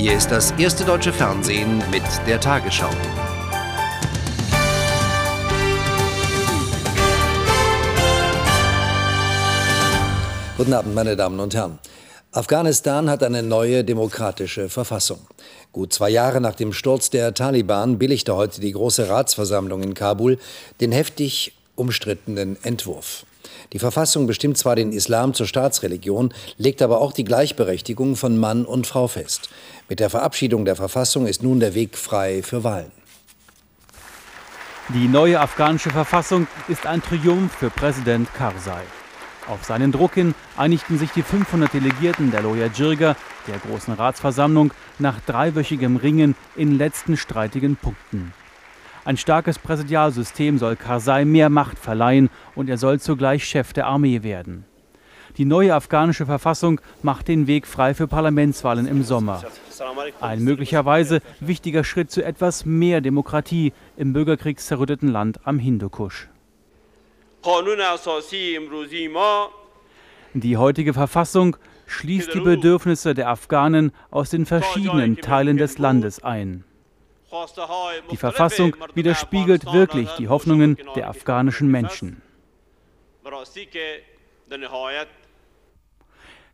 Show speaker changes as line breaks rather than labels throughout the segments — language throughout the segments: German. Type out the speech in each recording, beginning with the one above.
Hier ist das erste deutsche Fernsehen mit der Tagesschau.
Guten Abend, meine Damen und Herren. Afghanistan hat eine neue demokratische Verfassung. Gut zwei Jahre nach dem Sturz der Taliban billigte heute die Große Ratsversammlung in Kabul den heftig umstrittenen Entwurf. Die Verfassung bestimmt zwar den Islam zur Staatsreligion, legt aber auch die Gleichberechtigung von Mann und Frau fest. Mit der Verabschiedung der Verfassung ist nun der Weg frei für Wahlen.
Die neue afghanische Verfassung ist ein Triumph für Präsident Karzai. Auf seinen Druck hin einigten sich die 500 Delegierten der Loya Jirga, der Großen Ratsversammlung, nach dreiwöchigem Ringen in letzten streitigen Punkten. Ein starkes Präsidialsystem soll Karzai mehr Macht verleihen und er soll zugleich Chef der Armee werden. Die neue afghanische Verfassung macht den Weg frei für Parlamentswahlen im Sommer. Ein möglicherweise wichtiger Schritt zu etwas mehr Demokratie im bürgerkriegszerrütteten Land am Hindukusch. Die heutige Verfassung schließt die Bedürfnisse der Afghanen aus den verschiedenen Teilen des Landes ein. Die Verfassung widerspiegelt wirklich die Hoffnungen der afghanischen Menschen.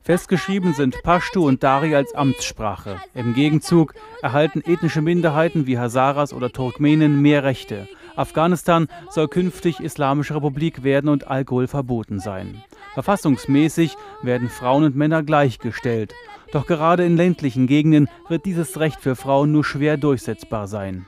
Festgeschrieben sind Pashto und Dari als Amtssprache. Im Gegenzug erhalten ethnische Minderheiten wie Hazaras oder Turkmenen mehr Rechte. Afghanistan soll künftig Islamische Republik werden und Alkohol verboten sein. Verfassungsmäßig werden Frauen und Männer gleichgestellt. Doch gerade in ländlichen Gegenden wird dieses Recht für Frauen nur schwer durchsetzbar sein.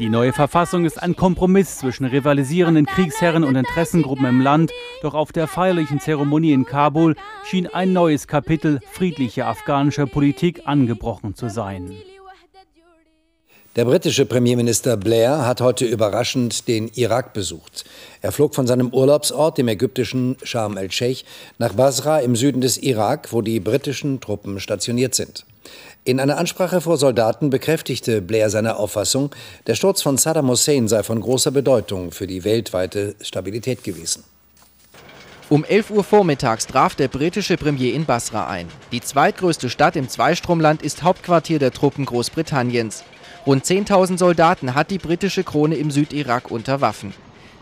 Die neue Verfassung ist ein Kompromiss zwischen rivalisierenden Kriegsherren und Interessengruppen im Land, doch auf der feierlichen Zeremonie in Kabul schien ein neues Kapitel friedlicher afghanischer Politik angebrochen zu sein.
Der britische Premierminister Blair hat heute überraschend den Irak besucht. Er flog von seinem Urlaubsort, dem ägyptischen Sharm el-Sheikh, nach Basra im Süden des Irak, wo die britischen Truppen stationiert sind. In einer Ansprache vor Soldaten bekräftigte Blair seine Auffassung, der Sturz von Saddam Hussein sei von großer Bedeutung für die weltweite Stabilität gewesen.
Um 11 Uhr vormittags traf der britische Premier in Basra ein. Die zweitgrößte Stadt im Zweistromland ist Hauptquartier der Truppen Großbritanniens. Rund 10.000 Soldaten hat die britische Krone im Südirak unter Waffen.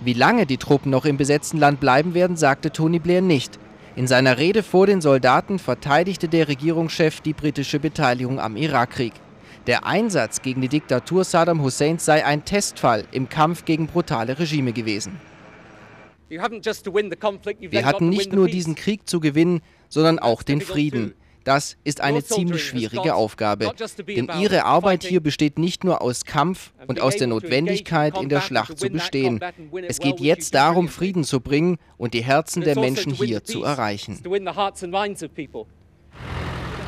Wie lange die Truppen noch im besetzten Land bleiben werden, sagte Tony Blair nicht. In seiner Rede vor den Soldaten verteidigte der Regierungschef die britische Beteiligung am Irakkrieg. Der Einsatz gegen die Diktatur Saddam Husseins sei ein Testfall im Kampf gegen brutale Regime gewesen. Wir hatten nicht nur diesen Krieg zu gewinnen, sondern auch den Frieden. Das ist eine ziemlich schwierige Aufgabe, denn ihre Arbeit hier besteht nicht nur aus Kampf und aus der Notwendigkeit, in der Schlacht zu bestehen. Es geht jetzt darum, Frieden zu bringen und die Herzen der also Menschen hier zu erreichen.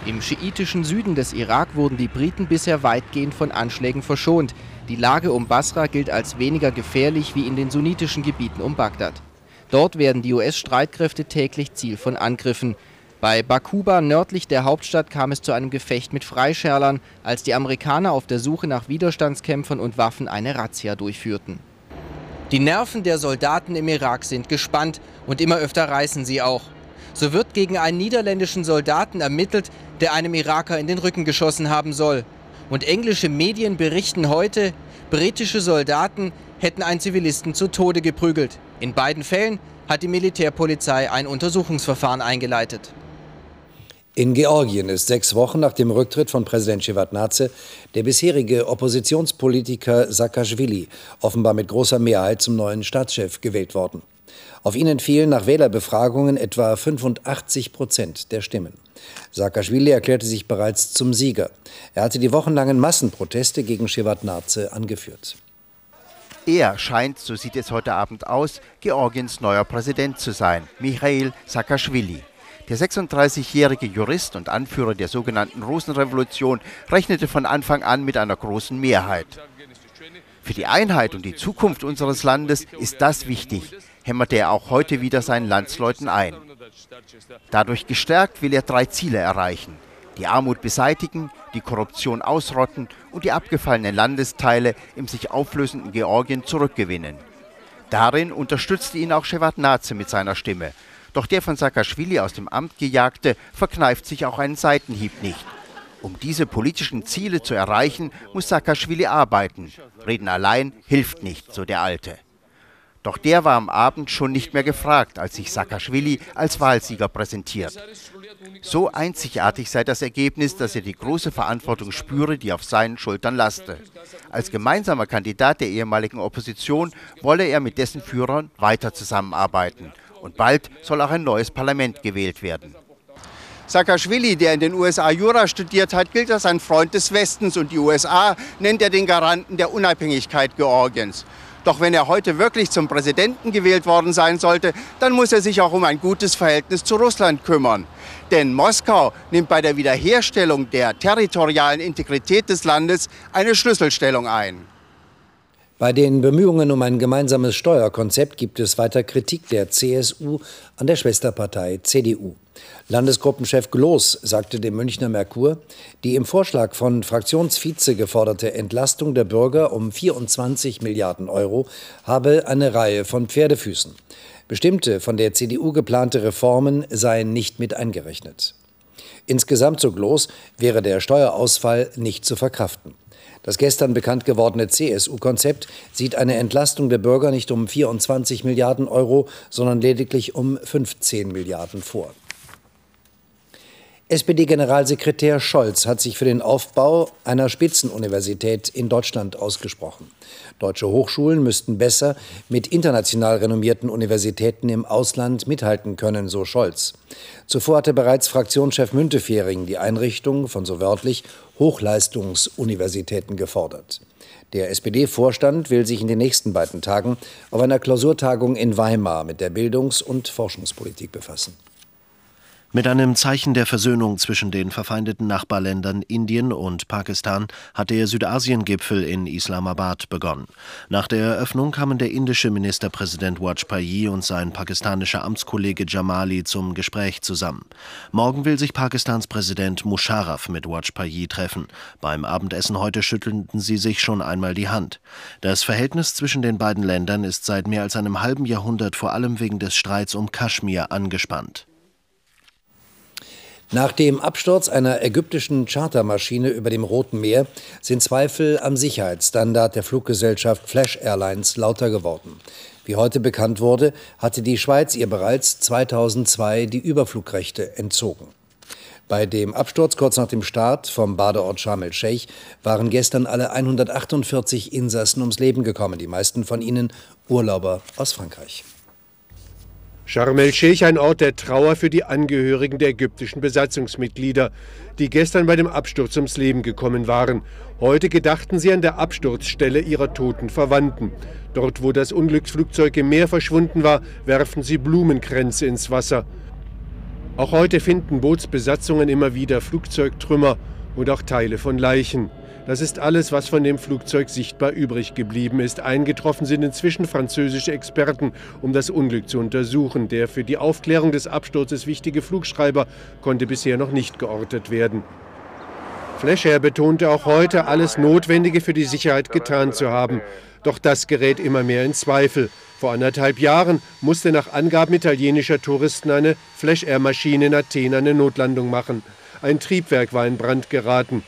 Im schiitischen Süden des Irak wurden die Briten bisher weitgehend von Anschlägen verschont. Die Lage um Basra gilt als weniger gefährlich wie in den sunnitischen Gebieten um Bagdad. Dort werden die US-Streitkräfte täglich Ziel von Angriffen. Bei Bakuba nördlich der Hauptstadt kam es zu einem Gefecht mit Freischärlern, als die Amerikaner auf der Suche nach Widerstandskämpfern und Waffen eine Razzia durchführten. Die Nerven der Soldaten im Irak sind gespannt und immer öfter reißen sie auch. So wird gegen einen niederländischen Soldaten ermittelt, der einem Iraker in den Rücken geschossen haben soll. Und englische Medien berichten heute, britische Soldaten hätten einen Zivilisten zu Tode geprügelt. In beiden Fällen hat die Militärpolizei ein Untersuchungsverfahren eingeleitet.
In Georgien ist sechs Wochen nach dem Rücktritt von Präsident Shevardnadze der bisherige Oppositionspolitiker Saakashvili offenbar mit großer Mehrheit zum neuen Staatschef gewählt worden. Auf ihn entfielen nach Wählerbefragungen etwa 85 Prozent der Stimmen. Saakashvili erklärte sich bereits zum Sieger. Er hatte die wochenlangen Massenproteste gegen Shevardnadze angeführt.
Er scheint, so sieht es heute Abend aus, Georgiens neuer Präsident zu sein, Michail Saakashvili. Der 36-jährige Jurist und Anführer der sogenannten Rosenrevolution rechnete von Anfang an mit einer großen Mehrheit. Für die Einheit und die Zukunft unseres Landes ist das wichtig, hämmerte er auch heute wieder seinen Landsleuten ein. Dadurch gestärkt will er drei Ziele erreichen. Die Armut beseitigen, die Korruption ausrotten und die abgefallenen Landesteile im sich auflösenden Georgien zurückgewinnen. Darin unterstützte ihn auch Shevardnadze mit seiner Stimme doch der von Saakashvili aus dem Amt gejagte verkneift sich auch einen Seitenhieb nicht. Um diese politischen Ziele zu erreichen, muss Saakashvili arbeiten. Reden allein hilft nicht, so der Alte. Doch der war am Abend schon nicht mehr gefragt, als sich Saakashvili als Wahlsieger präsentiert. So einzigartig sei das Ergebnis, dass er die große Verantwortung spüre, die auf seinen Schultern laste. Als gemeinsamer Kandidat der ehemaligen Opposition wolle er mit dessen Führern weiter zusammenarbeiten. Und bald soll auch ein neues Parlament gewählt werden.
Saakashvili, der in den USA Jura studiert hat, gilt als ein Freund des Westens und die USA nennt er den Garanten der Unabhängigkeit Georgiens. Doch wenn er heute wirklich zum Präsidenten gewählt worden sein sollte, dann muss er sich auch um ein gutes Verhältnis zu Russland kümmern. Denn Moskau nimmt bei der Wiederherstellung der territorialen Integrität des Landes eine Schlüsselstellung ein.
Bei den Bemühungen um ein gemeinsames Steuerkonzept gibt es weiter Kritik der CSU an der Schwesterpartei CDU. Landesgruppenchef Gloß sagte dem Münchner Merkur, die im Vorschlag von Fraktionsvize geforderte Entlastung der Bürger um 24 Milliarden Euro habe eine Reihe von Pferdefüßen. Bestimmte von der CDU geplante Reformen seien nicht mit eingerechnet. Insgesamt, so Gloß, wäre der Steuerausfall nicht zu verkraften. Das gestern bekannt gewordene CSU-Konzept sieht eine Entlastung der Bürger nicht um 24 Milliarden Euro, sondern lediglich um 15 Milliarden vor. SPD-Generalsekretär Scholz hat sich für den Aufbau einer Spitzenuniversität in Deutschland ausgesprochen. Deutsche Hochschulen müssten besser mit international renommierten Universitäten im Ausland mithalten können, so Scholz. Zuvor hatte bereits Fraktionschef Müntefering die Einrichtung von so wörtlich Hochleistungsuniversitäten gefordert. Der SPD-Vorstand will sich in den nächsten beiden Tagen auf einer Klausurtagung in Weimar mit der Bildungs- und Forschungspolitik befassen.
Mit einem Zeichen der Versöhnung zwischen den verfeindeten Nachbarländern Indien und Pakistan hat der Südasien-Gipfel in Islamabad begonnen. Nach der Eröffnung kamen der indische Ministerpräsident Wajpayee und sein pakistanischer Amtskollege Jamali zum Gespräch zusammen. Morgen will sich Pakistans Präsident Musharraf mit Wajpayee treffen. Beim Abendessen heute schüttelten sie sich schon einmal die Hand. Das Verhältnis zwischen den beiden Ländern ist seit mehr als einem halben Jahrhundert vor allem wegen des Streits um Kaschmir angespannt.
Nach dem Absturz einer ägyptischen Chartermaschine über dem Roten Meer sind Zweifel am Sicherheitsstandard der Fluggesellschaft Flash Airlines lauter geworden. Wie heute bekannt wurde, hatte die Schweiz ihr bereits 2002 die Überflugrechte entzogen. Bei dem Absturz kurz nach dem Start vom Badeort Sharm el-Sheikh waren gestern alle 148 Insassen ums Leben gekommen, die meisten von ihnen Urlauber aus Frankreich.
Sharm el-Sheikh ein Ort der Trauer für die Angehörigen der ägyptischen Besatzungsmitglieder, die gestern bei dem Absturz ums Leben gekommen waren. Heute gedachten sie an der Absturzstelle ihrer toten Verwandten. Dort, wo das Unglücksflugzeug im Meer verschwunden war, werfen sie Blumenkränze ins Wasser. Auch heute finden Bootsbesatzungen immer wieder Flugzeugtrümmer und auch Teile von Leichen. Das ist alles, was von dem Flugzeug sichtbar übrig geblieben ist. Eingetroffen sind inzwischen französische Experten, um das Unglück zu untersuchen. Der für die Aufklärung des Absturzes wichtige Flugschreiber konnte bisher noch nicht geortet werden. Fleischer betonte auch heute, alles Notwendige für die Sicherheit getan zu haben. Doch das gerät immer mehr in Zweifel. Vor anderthalb Jahren musste nach Angaben italienischer Touristen eine Flash Air Maschine in Athen eine Notlandung machen. Ein Triebwerk war in Brand geraten.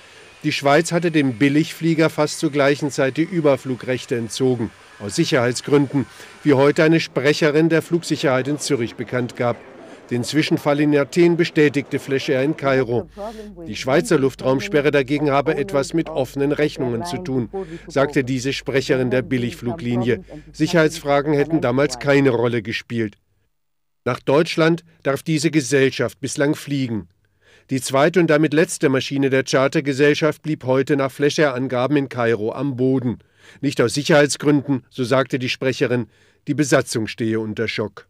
Die Schweiz hatte dem Billigflieger fast zur gleichen Zeit die Überflugrechte entzogen, aus Sicherheitsgründen, wie heute eine Sprecherin der Flugsicherheit in Zürich bekannt gab. Den Zwischenfall in Athen bestätigte Flash Air in Kairo. Die Schweizer Luftraumsperre dagegen habe etwas mit offenen Rechnungen zu tun, sagte diese Sprecherin der Billigfluglinie. Sicherheitsfragen hätten damals keine Rolle gespielt. Nach Deutschland darf diese Gesellschaft bislang fliegen. Die zweite und damit letzte Maschine der Chartergesellschaft blieb heute nach Fleischer-Angaben in Kairo am Boden. Nicht aus Sicherheitsgründen, so sagte die Sprecherin, die Besatzung stehe unter Schock.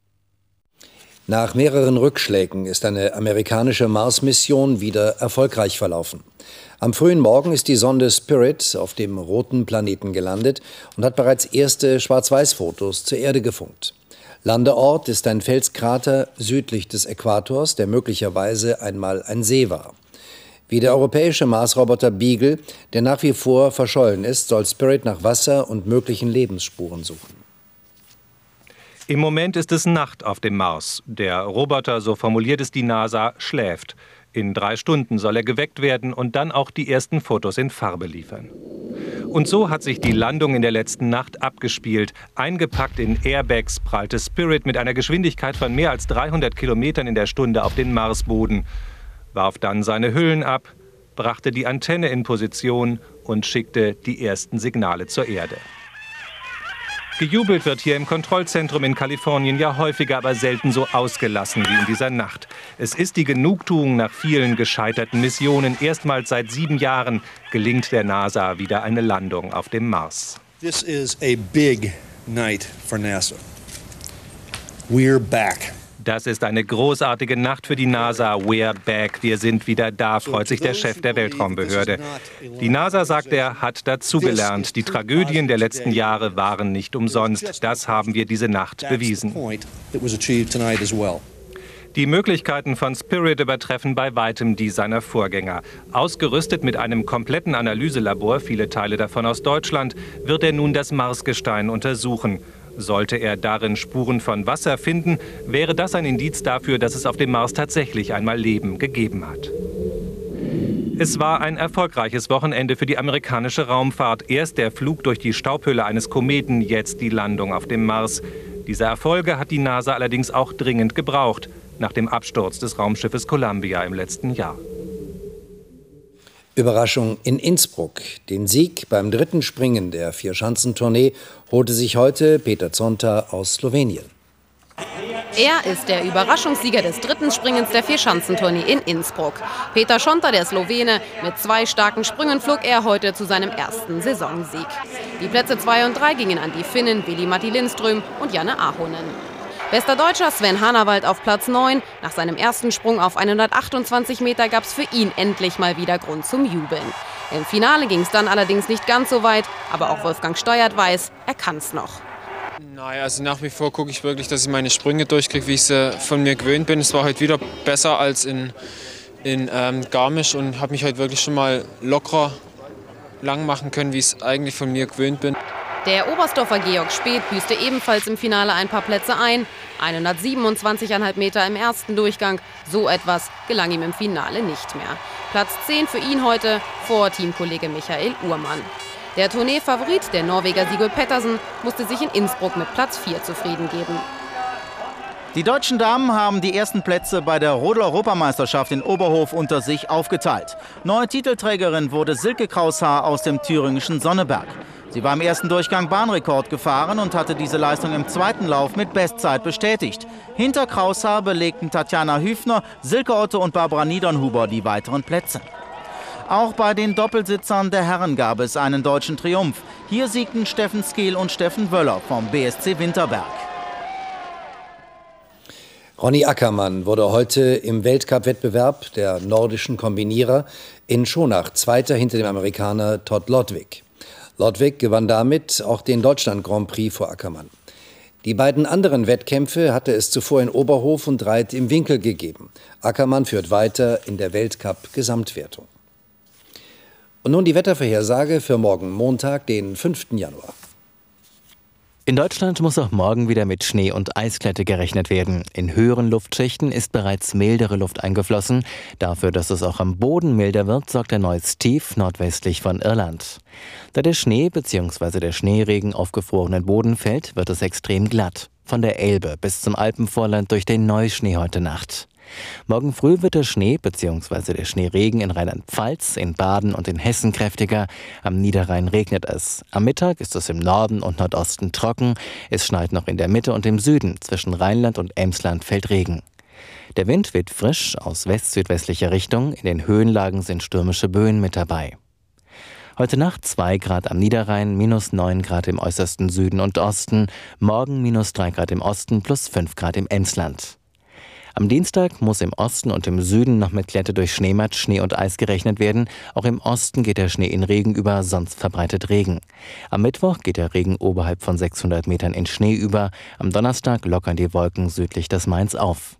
Nach mehreren Rückschlägen ist eine amerikanische Mars-Mission wieder erfolgreich verlaufen. Am frühen Morgen ist die Sonde Spirit auf dem roten Planeten gelandet und hat bereits erste Schwarz-Weiß-Fotos zur Erde gefunkt. Landeort ist ein Felskrater südlich des Äquators, der möglicherweise einmal ein See war. Wie der europäische Marsroboter Beagle, der nach wie vor verschollen ist, soll Spirit nach Wasser und möglichen Lebensspuren suchen.
Im Moment ist es Nacht auf dem Mars. Der Roboter, so formuliert es die NASA, schläft. In drei Stunden soll er geweckt werden und dann auch die ersten Fotos in Farbe liefern. Und so hat sich die Landung in der letzten Nacht abgespielt. Eingepackt in Airbags prallte Spirit mit einer Geschwindigkeit von mehr als 300 Kilometern in der Stunde auf den Marsboden, warf dann seine Hüllen ab, brachte die Antenne in Position und schickte die ersten Signale zur Erde. Gejubelt wird hier im Kontrollzentrum in Kalifornien ja häufiger, aber selten so ausgelassen wie in dieser Nacht. Es ist die Genugtuung nach vielen gescheiterten Missionen. Erstmals seit sieben Jahren gelingt der NASA wieder eine Landung auf dem Mars.
This is a big night for NASA. We're back.
Das ist eine großartige Nacht für die NASA. We're back. Wir sind wieder da, freut sich der Chef der Weltraumbehörde. Die NASA, sagt er, hat dazugelernt. Die Tragödien der letzten Jahre waren nicht umsonst. Das haben wir diese Nacht bewiesen. Die Möglichkeiten von Spirit übertreffen bei weitem die seiner Vorgänger. Ausgerüstet mit einem kompletten Analyselabor, viele Teile davon aus Deutschland, wird er nun das Marsgestein untersuchen. Sollte er darin Spuren von Wasser finden, wäre das ein Indiz dafür, dass es auf dem Mars tatsächlich einmal Leben gegeben hat. Es war ein erfolgreiches Wochenende für die amerikanische Raumfahrt. Erst der Flug durch die Staubhülle eines Kometen, jetzt die Landung auf dem Mars. Diese Erfolge hat die NASA allerdings auch dringend gebraucht, nach dem Absturz des Raumschiffes Columbia im letzten Jahr.
Überraschung in Innsbruck. Den Sieg beim dritten Springen der Vierschanzentournee holte sich heute Peter Zonta aus Slowenien.
Er ist der Überraschungssieger des dritten Springens der Vierschanzentournee in Innsbruck. Peter Schonter, der Slowene, mit zwei starken Sprüngen flog er heute zu seinem ersten Saisonsieg. Die Plätze 2 und 3 gingen an die Finnen Willi Matti Lindström und Janne Ahonen. Bester Deutscher Sven Hannawald auf Platz 9. Nach seinem ersten Sprung auf 128 Meter gab es für ihn endlich mal wieder Grund zum Jubeln. Im Finale ging es dann allerdings nicht ganz so weit, aber auch Wolfgang Steuert weiß, er kann es noch.
Naja, also nach wie vor gucke ich wirklich, dass ich meine Sprünge durchkriege, wie ich sie von mir gewöhnt bin. Es war heute wieder besser als in, in ähm, Garmisch und habe mich heute wirklich schon mal lockerer lang machen können, wie ich es eigentlich von mir gewöhnt bin.
Der Oberstdorfer Georg Speth büßte ebenfalls im Finale ein paar Plätze ein. 127,5 Meter im ersten Durchgang. So etwas gelang ihm im Finale nicht mehr. Platz 10 für ihn heute vor Teamkollege Michael Uhrmann. Der Tournee-Favorit, der Norweger Sigurd Pettersen, musste sich in Innsbruck mit Platz 4 zufrieden geben.
Die deutschen Damen haben die ersten Plätze bei der Rodel-Europameisterschaft in Oberhof unter sich aufgeteilt. Neue Titelträgerin wurde Silke Kraushaar aus dem thüringischen Sonneberg. Sie war im ersten Durchgang Bahnrekord gefahren und hatte diese Leistung im zweiten Lauf mit Bestzeit bestätigt. Hinter Kraushaar belegten Tatjana Hüfner, Silke Otto und Barbara Niedernhuber die weiteren Plätze. Auch bei den Doppelsitzern der Herren gab es einen deutschen Triumph. Hier siegten Steffen Skehl und Steffen Wöller vom BSC Winterberg.
Ronny Ackermann wurde heute im Weltcup-Wettbewerb der nordischen Kombinierer in Schonach Zweiter hinter dem Amerikaner Todd Lodwig. Lodwig gewann damit auch den Deutschland Grand Prix vor Ackermann. Die beiden anderen Wettkämpfe hatte es zuvor in Oberhof und Reit im Winkel gegeben. Ackermann führt weiter in der Weltcup-Gesamtwertung. Und nun die Wettervorhersage für morgen Montag, den 5. Januar.
In Deutschland muss auch morgen wieder mit Schnee und Eisglätte gerechnet werden. In höheren Luftschichten ist bereits mildere Luft eingeflossen. Dafür, dass es auch am Boden milder wird, sorgt ein neues Tief nordwestlich von Irland. Da der Schnee bzw. der Schneeregen auf gefrorenen Boden fällt, wird es extrem glatt. Von der Elbe bis zum Alpenvorland durch den Neuschnee heute Nacht. Morgen früh wird der Schnee bzw. der Schneeregen in Rheinland-Pfalz, in Baden und in Hessen kräftiger. Am Niederrhein regnet es. Am Mittag ist es im Norden und Nordosten trocken. Es schneit noch in der Mitte und im Süden. Zwischen Rheinland und Emsland fällt Regen. Der Wind weht frisch aus west-südwestlicher Richtung. In den Höhenlagen sind stürmische Böen mit dabei. Heute Nacht 2 Grad am Niederrhein, minus 9 Grad im äußersten Süden und Osten, morgen minus 3 Grad im Osten plus 5 Grad im Emsland. Am Dienstag muss im Osten und im Süden noch mit Glätte durch Schneematsch, Schnee und Eis gerechnet werden. Auch im Osten geht der Schnee in Regen über, sonst verbreitet Regen. Am Mittwoch geht der Regen oberhalb von 600 Metern in Schnee über. Am Donnerstag lockern die Wolken südlich des Mains auf.